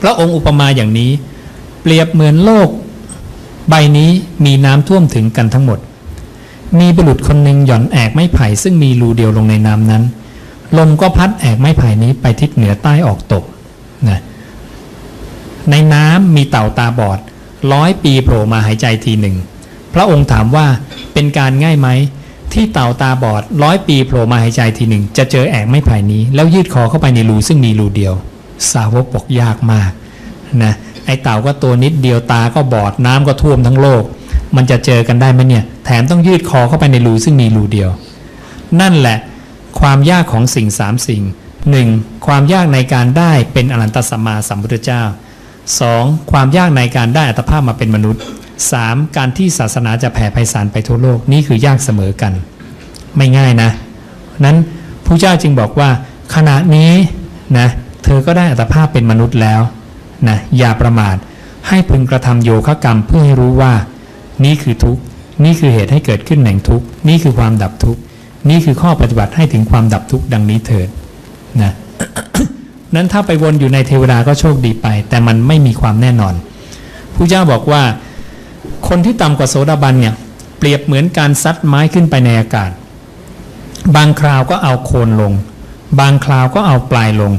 พระองค์อุปมาอย่างนี้ เปรียบเหมือนโลก ใบนี้มีน้ำท่วมถึงกันทั้งหมด มีบุรุษคนหนึ่งหย่อนแอกไม้ไผ่ซึ่งมีรูเดียวลงในน้ำนั้น ลมก็พัดแอกไม้ไผ่นี้ไปทิศเหนือใต้ออกตกนะในน้ำมีเต่าตาบอดร้อยปีโผล่มาหายใจทีหนึ่ง พระองค์ถามว่าเป็นการง่ายไหมที่เต่าตาบอดร้อยปีโผล่มาหายใจทีหนึ่ง จะเจอแอกไม้ไผ่นี้ แล้วยืดคอเข้าไปในรูซึ่งมีรูเดียว สาวกบอกยากมากนะไอเต่าก็ตัวนิดเดียวตาก็บอดน้ำก็ท่วมทั้งโลก มันจะเจอกันได้ไหมเนี่ย แถมต้องยืดคอเข้าไปในรูซึ่งมีรูเดียว นั่นแหละความยากของสิ่งสามสิ่งหนึ่งความยากในการได้เป็นอรันตสัมมาสัมพุทธเจ้า 2. ความยากในการได้อัตภาพมาเป็นมนุษย์ 3. การที่ศาสนาจะแผ่ไพศาลไปทั่วโลกนี่คือยากเสมอกัน ไม่ง่ายนะ นั้นพระเจ้าจึงบอกว่าขณะนี้นะ ธอก็ได้อัตภาพเป็นมนุษย์แล้วนะอย่าประมาทให้พึงกระทำโยคะกรรมเพื่อให้รู้ว่า นี่คือทุกนี่คือเหตุให้เกิดขึ้นแห่งทุกนี่คือความดับทุกนี่คือข้อปฏิบัติให้ถึงความดับทุกดังนี้เถิดนะนั้นถ้าไปวนอยู่ในเทวดาก็โชคดีไป แต่มันไม่มีความแน่นอนผู้เจ้าบอกว่า คนที่ต่ำกว่าโสดาบันเนี่ยเปรียบเหมือนการซัดไม้ขึ้นไปในอากาศ บางคราวก็เอาโคนลง บางคราวก็เอาปลายลง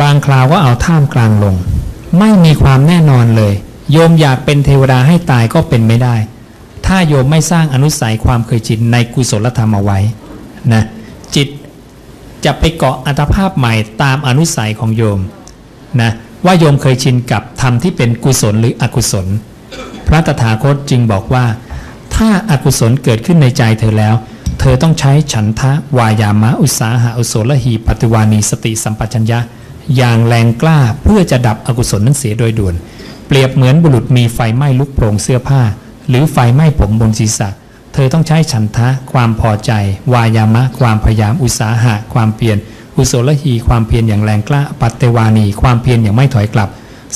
บางคราวก็เอาท่ามกลางลง ไม่มีความแน่นอนเลย โยมอยากเป็นเทวดาให้ตายก็เป็นไม่ได้ ถ้าโยมไม่สร้างอนุสัยความเคยชินในกุศลธรรมเอาไว้นะจิตจะไปเกาะอัตภาพใหม่ตามอนุสัยของโยมนะว่าโยมเคยชินกับธรรมที่เป็นกุศลหรืออกุศล พระตถาคตจึงบอกว่า ถ้าอากุศลเกิดขึ้นในใจเธอแล้ว เธอต้องใช้ฉันทะวายามะอุสาหะอุโสลหีปฏิวานีสติสัมปชัญญะ อย่างแรงกล้าเพื่อจะดับอกุศลนั้นเสียโดยด่วน เปรียบเหมือนบุรุษมีไฟไหม้ลุกโปรงเสื้อผ้า หรือไฟไหม้ผมบนศีรษะ เธอต้องใช้ฉันทะ ความพอใจ วายามะ ความพยายามอุตสาหะ ความเพียรอุโสลหีความเพียรอย่างแรงกล้า ปัตเตวานี ความเพียรอย่างไม่ถอยกลับ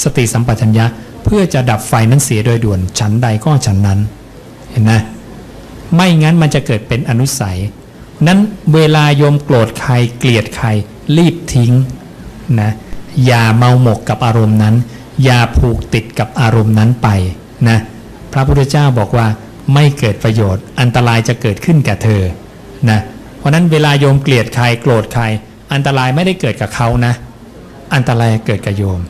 สติสัมปชัญญะเพื่อจะดับไฟนั้นเสียโดยด่วน ฉันใดก็ฉันนั้น เห็นไหมไม่งั้นมันจะเกิดเป็นอนุสัย นั้นเวลาโยมโกรธใครเกลียดใครรีบทิ้ง นะอย่าเมาหมกกับอารมณ์นั้น อย่าผูกติดกับอารมณ์นั้นไปนะพระพุทธเจ้าบอกว่าไม่เกิดประโยชน์ อันตรายจะเกิดขึ้นกับเธอนะเพราะนั้นเวลาโยมเกลียดใครโกรธใคร อันตรายไม่ได้เกิดกับเขานะ อันตรายเกิดกับโยม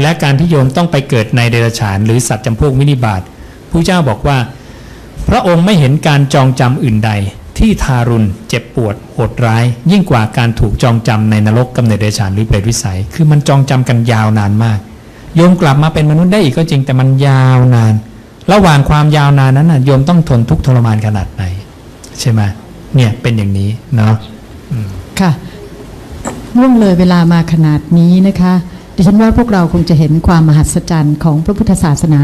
และการที่โยมต้องไปเกิดในเดรัจฉาน หรือสัตว์จำพวกวินิบาตผู้เจ้าบอกว่า พระองค์ไม่เห็นการจองจำอื่นใด ที่ทารุณเจ็บปวดโหดร้าย ยิ่งกว่าการถูกจองจำในนรกกำเนิดเดรัจฉานหรือเปรตวิสัย คือมันจองจำกันยาวนานมาก โยมกลับมาเป็นมนุษย์ได้อีกก็จริงแต่มันยาวนาน ระหว่างความยาวนานนั้นนะโยมต้องทนทุกข์ทรมานขนาดไหน ใช่ไหมเนี่ยเป็นอย่างนี้เนาะค่ะล่วงเลยเวลามาขนาดนี้นะคะ ดิฉันว่าพวกเราคงจะเห็นความมหัศจรรย์ของพระพุทธศาสนา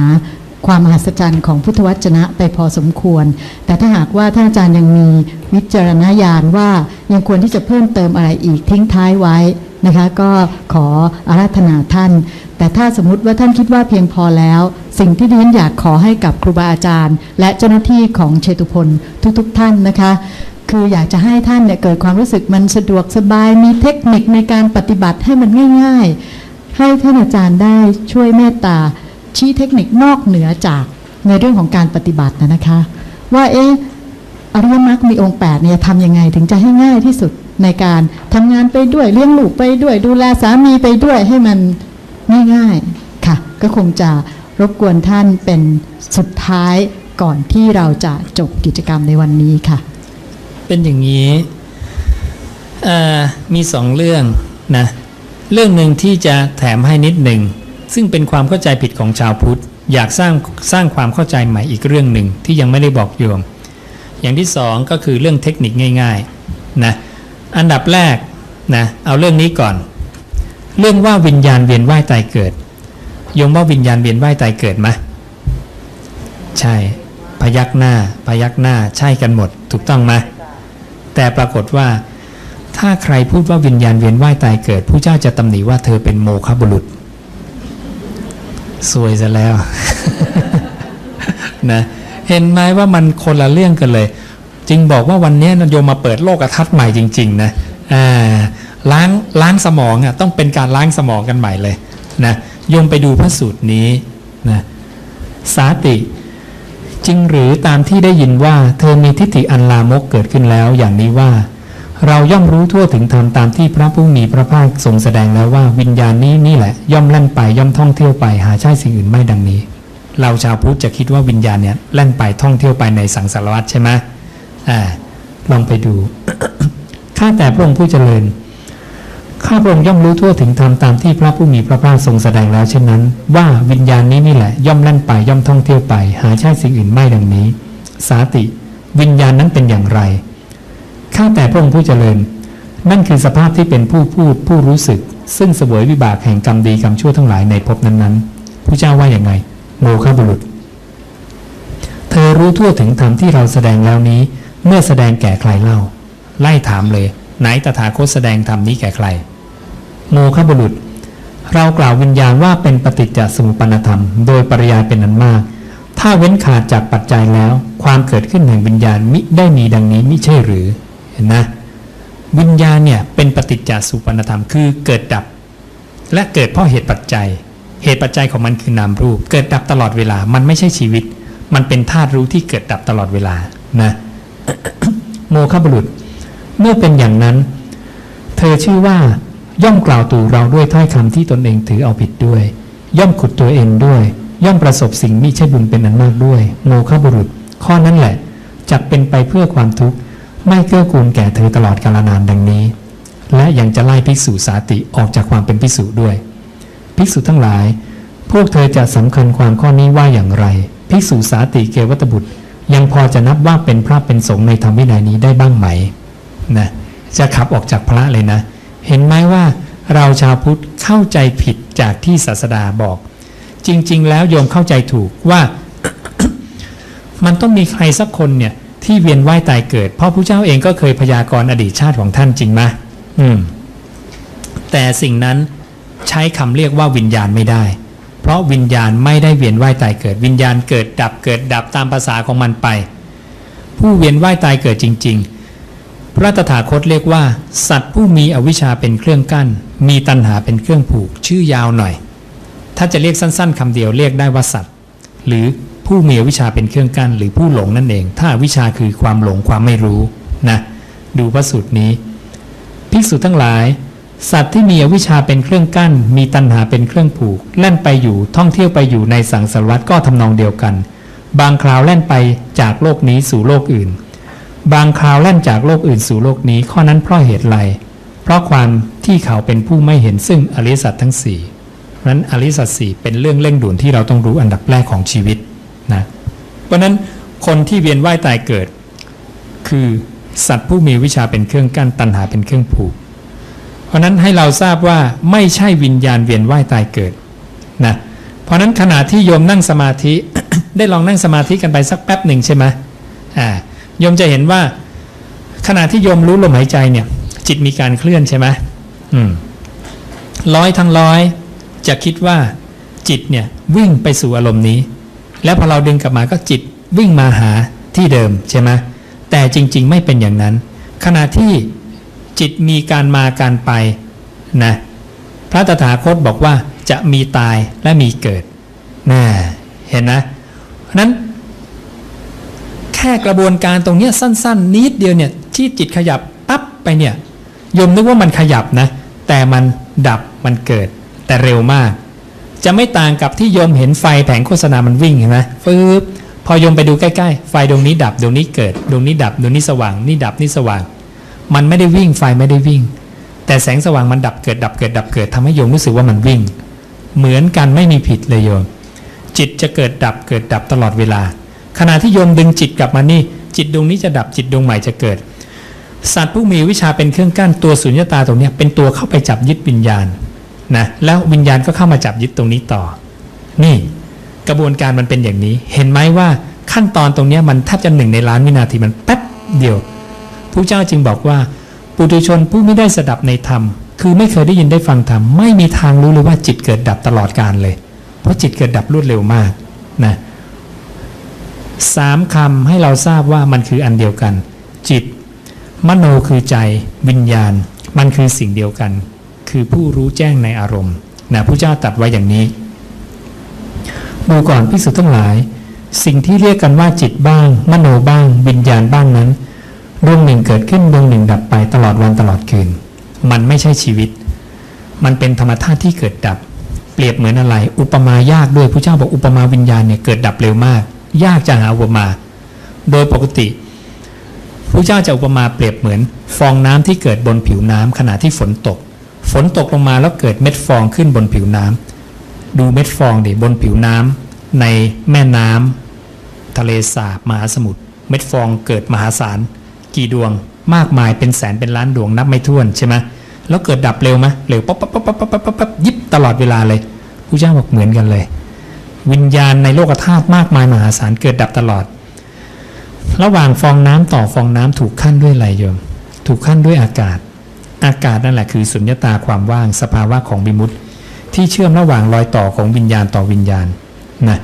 ความมหัศจรรย์ของพุทธวจนะไปพอสมควร แต่ถ้าหากว่าท่านอาจารย์ยังมีวิจารณญาณว่ายังควรที่จะเพิ่มเติมอะไรอีกทิ้งท้ายไว้นะคะ ก็ขออาราธนาท่าน แต่ถ้าสมมติว่าท่านคิดว่าเพียงพอแล้ว สิ่งที่ดิฉันอยากขอให้กับครูบาอาจารย์ และเจ้าหน้าที่ของเชตุพลทุกๆทท่านนะคะคืออยากจะให้ท่านเนี่ยเกิดความรู้สึกมันสะดวกสบาย มีเทคนิคในการปฏิบัติให้มันง่าย ๆ ให้ท่านอาจารย์ได้ช่วยเมตตา ชี้เทคนิคนอกเหนือจากในเรื่องของการปฏิบัตินะนะคะ ว่าเอ๊ะอริยมรรคมีองค์8เนี่ยทำยังไงถึงจะให้ง่ายที่สุดในการทำงานไปด้วยเลี้ยงลูกไปด้วย ดูแลสามีไปด้วยให้มันง่ายๆค่ะ ก็คงจะรบกวนท่านเป็นสุดท้ายก่อนที่เราจะจบกิจกรรมในวันนี้ค่ะ เป็นอย่างนี้มีสองเรื่องนะ เรื่องหนึ่งที่จะแถมให้นิดหนึ่ง ซึ่งเป็นความเข้าใจผิดของชาวพุทธ อยากสร้างสร้างความเข้าใจใหม่อีกเรื่องหนึ่งที่ยังไม่ได้บอกโยม อย่างที่สองก็คือเรื่องเทคนิคง่ายๆนะอันดับแรกนะเอาเรื่องนี้ก่อน เรื่องว่าวิญญาณเวียนว่ายตายเกิดโยมว่าวิญญาณเวียนว่ายตายเกิดไหมใช่พยักหน้าพยักหน้าใช่กันหมด ถูกต้องไหมแต่ปรากฏว่าถ้าใครพูดว่าวิญญาณเวียนว่ายตายเกิด ผู้เจ้าจะตำหนิว่าเธอเป็นโมฆะบุรุษ สวยซะแล้วนะเห็นไหมว่ามันคนละเรื่องกันเลย จึงบอกว่าวันนี้โยมมาเปิดโลกทัศน์ใหม่จริง ๆ นะอ่าล้างล้างสมองอะต้องเป็นการล้างสมองกันใหม่เลยนะโยมไปดูพระสูตรนี้นะสาติจริงหรือตามที่ได้ยินว่า เธอมีทิฏฐิอันลามกเกิดขึ้นแล้วอย่างนี้ว่า เราย่อมรู้ทั่วถึงธรรมตามที่พระผู้มีพระภาคทรงแสดงแล้วว่าวิญญาณนี้นี่แหละ ย่อมแล่นไปย่อมท่องเที่ยวไปหาใช่สิ่งอื่นไม่ดังนี้ เราชาวพุทธจะคิดว่าวิญญาณเนี่ยแล่นไปท่องเที่ยวไปในสังสารวัฏใช่ไหมอ่าลองไปดูข้าแต่พระองค์ผู้เจริญข้าพระองค์ย่อมรู้ทั่วถึงธรรมตามที่พระผู้มีพระภาคทรงแสดงแล้วเช่นนั้น ว่าวิญญาณนี้นี่แหละ ย่อมแล่นไปย่อมท่องเที่ยวไป หาใช่สิ่งอื่นไม่ดังนี้ สาติ วิญญาณนั้นเป็นอย่างไร ข้าแต่พระองค์ผู้เจริญ นั่นคือสภาพที่เป็นผู้พูดผู้รู้สึก ซึ่งเสวยวิบากแห่งกรรมดีกรรมชั่วทั้งหลายในภพนั้นๆผู้เจ้าว่าอย่างไงโมฆะบุรุษ เธอรู้ทั่วถึงธรรมที่เราแสดงแล้วนี้ เมื่อแสดงแก่ใครเล่า ไล่ถามเลย ไหนตถาคตแสดงธรรมนี้แก่ใคร โมฆะบุรุษ เรากล่าววิญญาณว่าเป็นปฏิจจสมุปนธรรม โดยปริยายเป็นอันมาก ถ้าเว้นขาดจากปัจจัยแล้ว ความเกิดขึ้นแห่งวิญญาณมิได้มีดังนี้มิใช่หรือ เห็นนะวิญญาณเนี่ยเป็นปฏิจจสุปนธรรมคือเกิดดับ และเกิดเพราะเหตุปัจจัย เหตุปัจจัยของมันคือนามรูป เกิดดับตลอดเวลา มันไม่ใช่ชีวิต มันเป็นธาตุรู้ที่เกิดดับตลอดเวลานะโมฆะบุรุษ เมื่อเป็นอย่างนั้น เธอชื่อว่าย่อมกล่าวตู่เราด้วยถ้อยคำที่ตนเองถือเอาผิดด้วย ย่อมขุดตัวเองด้วย ย่อมประสบสิ่งมิใช่บุญเป็นอันมากด้วย โมฆะบุรุษ ข้อนั้นแหละจักเป็นไปเพื่อความทุกข์ ไม่เกื้อกูลแก่เธอตลอดกาลนานดังนี้ และยังจะไล่ภิกษุสาติออกจากความเป็นภิกษุด้วย ภิกษุทั้งหลาย พวกเธอจะสำคัญความข้อนี้ว่าอย่างไร ภิกษุสาติเกวัตบุตร ยังพอจะนับว่าเป็นพระเป็นสงฆ์ในธรรมวินัยนี้ได้บ้างไหมนะจะขับออกจากพระเลยนะ เห็นไหมว่าเราชาวพุทธเข้าใจผิดจากที่ศาสดาบอก จริง ๆ แล้วโยมเข้าใจถูกว่า มันต้องมีใครสักคนเนี่ย ที่เวียนว่ายตายเกิด เพราะพระเจ้าเองก็เคยพยากรณ์อดีตชาติของท่านจริงไหมอืม แต่สิ่งนั้นใช้คำเรียกว่าวิญญาณไม่ได้ เพราะวิญญาณไม่ได้เวียนว่ายตายเกิด วิญญาณเกิดดับเกิดดับตามภาษาของมันไป ผู้เวียนว่ายตายเกิดจริง ๆ พระตถาคตเรียกว่า สัตว์ผู้มีอวิชชาเป็นเครื่องกั้น มีตัณหาเป็นเครื่องผูกชื่อยาวหน่อย ถ้าจะเรียกสั้น ๆคำเดียวเรียกได้ว่าสัตว์ หรือ ผู้มีวิชาเป็นเครื่องกั้นหรือผู้หลงนั่นเอง ถ้าวิชาคือความหลงความไม่รู้นะดูพระสูตรนี้ ภิกษุทั้งหลาย สัตว์ที่มีอวิชาเป็นเครื่องกั้น มีตัณหาเป็นเครื่องผูกแล่นไปอยู่ท่องเที่ยวไปอยู่ในสังสารวัฏก็ทำนองเดียวกัน บางคราวแล่นไปจากโลกนี้สู่โลกอื่น บางคราวแล่นจากโลกอื่นสู่โลกนี้ข้อนั้นเพราะเหตุไรเพราะความที่เขาเป็นผู้ไม่เห็นซึ่งอริสัจทั้งสี่นั้นอริสัจสี่เป็นเรื่องเร่งด่วนที่เราต้องรู้อันดับแรกของชีวิต นะเพราะนั้นคนที่เวียนว่ายตายเกิด คือสัตว์ผู้มีวิชาเป็นเครื่องกั้นตัณหาเป็นเครื่องผูก เพราะนั้นให้เราทราบว่าไม่ใช่วิญญาณเวียนว่ายตายเกิดนะเพราะนั้นขณะที่โยมนั่งสมาธิ ได้ลองนั่งสมาธิกันไปสักแป๊บหนึ่งใช่ไหมอ่าโยมจะเห็นว่า ขณะที่โยมรู้ลมหายใจเนี่ย จิตมีการเคลื่อนใช่ไหมอืมร้อยทั้งร้อยจะคิดว่าจิตเนี่ยวิ่งไปสู่อารมณ์นี้ แล้วพอเราดึงกลับมาก็จิตวิ่งมาหาที่เดิมใช่ไหมแต่จริง ๆ ไม่เป็นอย่างนั้น ขณะที่จิตมีการมาการไปนะพระตถาคตบอกว่าจะมีตายและมีเกิดนะเห็นนะเพราะนั้น แค่กระบวนการตรงนี้สั้น ๆ นิดเดียวเนี่ยที่จิตขยับปั๊บไปเนี่ยโยมนึกว่ามันขยับนะ แต่มันดับมันเกิดแต่เร็วมาก จะไม่ต่างกับที่โยมเห็นไฟแผงโฆษณามันวิ่งเห็นไหมฟืบพอโยมไปดูใกล้ๆ ไฟดวงนี้ดับดวงนี้เกิดดวงนี้ดับดวงนี้สว่างนี่ดับนี่สว่าง มันไม่ได้วิ่งไฟไม่ได้วิ่ง แต่แสงสว่างมันดับเกิดดับเกิดดับเกิดทำให้โยมรู้สึกว่ามันวิ่ง เหมือนกันไม่มีผิดเลยโยม จิตจะเกิดดับเกิดดับตลอดเวลา ขณะที่โยมดึงจิตกลับมานี่ จิตดวงนี้จะดับจิตดวงใหม่จะเกิด สัตว์ผู้มีวิชาเป็นเครื่องกั้นตัวสุญญตาตรงนี้เป็นตัวเข้าไปจับยึดวิญญาณ นะแล้ววิญญาณก็เข้ามาจับยึดตรงนี้ต่อ นี่กระบวนการมันเป็นอย่างนี้ เห็นไหมว่าขั้นตอนตรงนี้มันแทบจะหนึ่งในล้านวินาทีมันแป๊บเดียวผู้เจ้าจึงบอกว่า ปุถุชนผู้ไม่ได้สดับในธรรม คือไม่เคยได้ยินได้ฟังธรรม ไม่มีทางรู้เลยว่าจิตเกิดดับตลอดการเลย เพราะจิตเกิดดับรวดเร็วมากนะสามคำให้เราทราบว่ามันคืออันเดียวกัน จิต มโนคือใจ วิญญาณ มันคือสิ่งเดียวกัน คือผู้รู้แจ้งในอารมณ์นะพระเจ้าตัดไว้อย่างนี้ดูก่อนพิสุทั้งหลาย สิ่งที่เรียกกันว่าจิตบ้าง มโนบ้าง วิญญาณบ้างนั้นดวงหนึ่งเกิดขึ้นดวงหนึ่งดับไปตลอดวันตลอดคืน มันไม่ใช่ชีวิต มันเป็นธรรมชาติที่เกิดดับ เปรียบเหมือนอะไร อุปมายากด้วยพระเจ้าบอกอุปมาวิญญาณเนี่ยเกิดดับเร็วมาก ยากจะหาอุปมา โดยปกติพระเจ้าจะอุปมาเปรียบเหมือน ฟองน้ำที่เกิดบนผิวน้ำขณะที่ฝนตก ฝนตกลงมาแล้วเกิดเม็ดฟองขึ้นบนผิวน้ำดูเม็ดฟองดิบนผิวน้ำในแม่น้ำทะเลสาบมหาสมุทรเม็ดฟองเกิดมหาศาลกี่ดวงมากมายเป็นแสนเป็นล้านดวงนับไม่ถ้วนใช่ไหมแล้วเกิดดับเร็วไหมเร็วปั๊บปั๊บปั๊บปั๊บปั๊บปั๊บปั๊บยิบตลอดเวลาเลยพระเจ้าบอกเหมือนกันเลย วิญญาณในโลกธาตุมากมายมหาศาลเกิดดับตลอด ระหว่างฟองน้ำต่อฟองน้ำถูกขั้นด้วยอะไรโยม ถูกขั้นด้วยอากาศ อากาศนั่นแหละคือสุญญตาความว่างสภาวะของบิมุตที่เชื่อมระหว่างรอยต่อของวิญญาณต่อวิญญาณนะ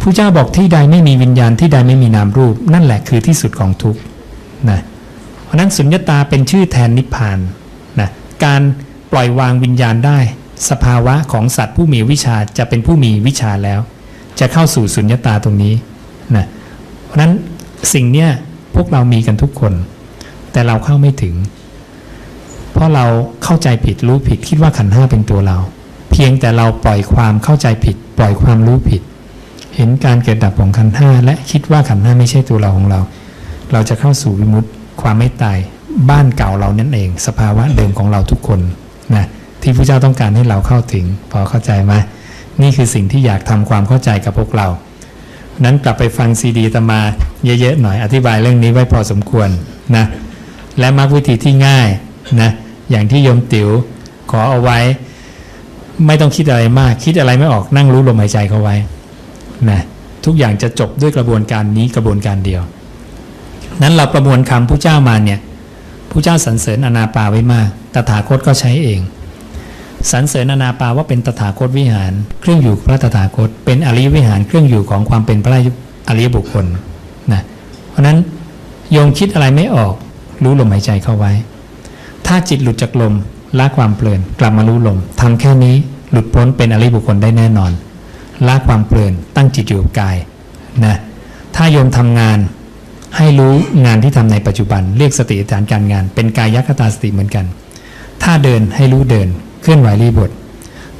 ผู้เจ้าบอกที่ใดไม่มีวิญญาณที่ใดไม่มีนามรูป นั่นแหละคือที่สุดของทุกข์นะเพราะนั้นสุญญตาเป็นชื่อแทนนิพพานนะการปล่อยวางวิญญาณได้ สภาวะของสัตว์ผู้มีวิชาจะเป็นผู้มีวิชาแล้ว จะเข้าสู่สุญญตาตรงนี้นะเพราะนั้นสิ่งเนี้ยพวกเรามีกันทุกคน แต่เราเข้าไม่ถึง เพราะเราเข้าใจผิดรู้ผิด คิดว่าขันห้าเป็นตัวเรา เพียงแต่เราปล่อยความเข้าใจผิด ปล่อยความรู้ผิด เห็นการเกิดดับของขันห้าและคิดว่าขันห้าไม่ใช่ตัวเราของเรา เราจะเข้าสู่วิมุตติความไม่ตายบ้านเก่าเรานั่นเอง สภาวะเดิมของเราทุกคนนะที่พระเจ้าต้องการให้เราเข้าถึง พอเข้าใจไหมนี่คือสิ่งที่อยากทำความเข้าใจกับพวกเรา นั้นกลับไปฟังซีดีตมาเยอะๆหน่อยอธิบายเรื่องนี้ไว้พอสมควรนะและมรรควิธีที่ง่าย นะอย่างที่โยมติ๋วขอเอาไว้ ไม่ต้องคิดอะไรมาก คิดอะไรไม่ออกนั่งรู้ลมหายใจเขาไว้นะทุกอย่างจะจบด้วยกระบวนการนี้กระบวนการเดียว นั้นเราประมวลคำผู้เจ้ามาเนี่ยผู้เจ้าสรรเสริญอนาปาไว้มาก ตถาคตก็ใช้เองสรรเสริญอนาปาว่าเป็นตถาคตวิหาร เครื่องอยู่พระตถาคต เป็นอริยวิหารเครื่องอยู่ของความเป็นพระอริยบุคคลนะเพราะนั้นโยมคิดอะไรไม่ออกรู้ลมหายใจเข้าไว้ ถ้าจิตหลุดจากลมละความเพลินกลับมารู้ลมทำแค่นี้หลุดพ้นเป็นอริบุคคลได้แน่นอนละความเพลินตั้งจิตอยู่กับกายนะถ้าโยมทำงานให้รู้งานที่ทำในปัจจุบัน เรียกสติฐานการงาน เป็นกายยัคตาสติเหมือนกัน ถ้าเดินให้รู้เดิน เคลื่อนไหวรีบท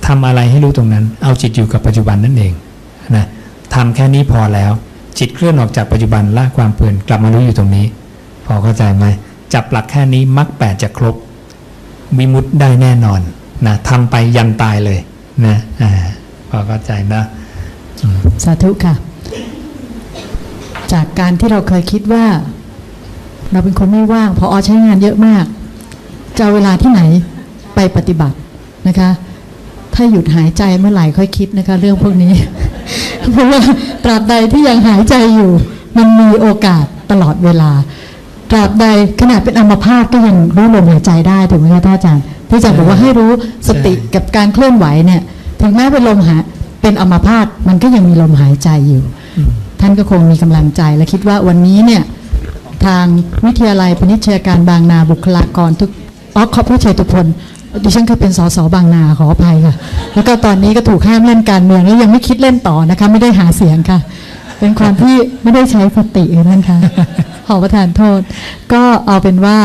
ทำอะไรให้รู้ตรงนั้น เอาจิตอยู่กับปัจจุบันนั่นเองนะทำแค่นี้พอแล้ว จิตเคลื่อนออกจากปัจจุบันละความเพลินกลับมารู้อยู่ตรงนี้ พอเข้าใจไหม จับหลักแค่นี้มรรคแปดจะครบวิมุตได้แน่นอนนะทำไปยันตายเลยนะอ่าพอเข้าใจนะสาธุค่ะ จากการที่เราเคยคิดว่า เราเป็นคนไม่ว่างพออใช้งานเยอะมาก จะเเวลาที่ไหนไปปฏิบัตินะคะ ถ้าหยุดหายใจเมื่อไหร่ค่อยคิดนะคะ เรื่องพวกนี้ เพราะว่าตราบใดที่ยังหายใจอยู่ มันมีโอกาสตลอดเวลา ตราบใดขนาดเป็นอัมพาตก็ยังรู้ลมหายใจได้ถูกไหมคะท่านอาจารย์ที่อาจารย์บอกว่าให้รู้สติกับการเคลื่อนไหวเนี่ยถึงแม้เป็นลมหายเป็นอัมพาตมันก็ยังมีลมหายใจอยู่ ท่านก็คงมีกำลังใจและคิดว่าวันนี้เนี่ยทางวิทยาลัยพนิชยการบางนาบุคลากรทุกอ๋อขอบพระชัยตุพลดิฉันเคยเป็นสสบางนาขออภัยค่ะ แล้วก็ตอนนี้ก็ถูกห้ามเล่นการเมืองแล้วยังไม่คิดเล่นต่อนะคะ ไม่ได้หาเสียงค่ะ เป็นความที่ไม่ได้ใช้สติเลยนั่นค่ะขอประทานโทษ ก็เอาเป็นว่า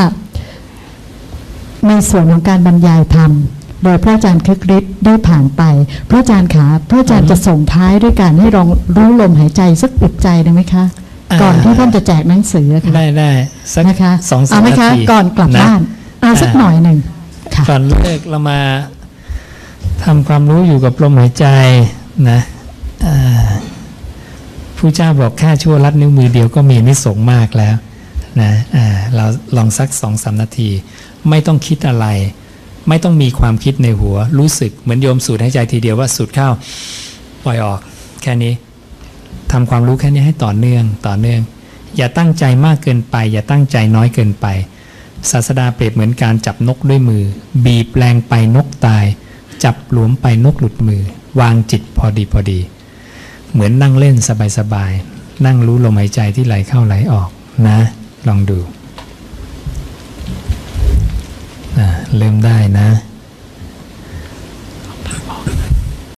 ในส่วนของการบรรยายธรรมโดยพระอาจารย์คึกฤทธิ์ได้ผ่านไป พระอาจารย์ขา พระอาจารย์จะส่งท้ายด้วยการให้ลองรู้ลมหายใจสักอึดใจได้ไหมคะอ่าก่อนที่ท่านจะแจกหนังสือค่ะได้ได้สักนะคะสองสาเอามไหมนาคะทีก่อนกลับนะบ้านเอาสักอ่าหน่อยหนึ่งค่ะก่อนเลิกเรามาทำความรู้อยู่กับลมหายใจนะอ่า ผู้เจ้าบอกแค่ชั่วลัดนิ้วมือเดียวก็มีนิสงส์มากแล้วนะเราลองสักสองสามนาที ไม่ต้องคิดอะไร ไม่ต้องมีความคิดในหัว รู้สึกเหมือนโยมสูดหายใจทีเดียวว่าสูดเข้าปล่อยออก แค่นี้ทำความรู้แค่นี้ให้ต่อเนื่องต่อเนื่อง อย่าตั้งใจมากเกินไป อย่าตั้งใจน้อยเกินไปศาสดาเปรียบเหมือนการจับนกด้วยมือ บีบแรงไปนกตาย จับหลวมไปนกหลุดมือ วางจิตพอดีพอดี เหมือนนั่งเล่นสบายๆ นั่งรู้ลมหายใจที่ไหลเข้าไหลออกนะ ลองดูเริ่มได้นะ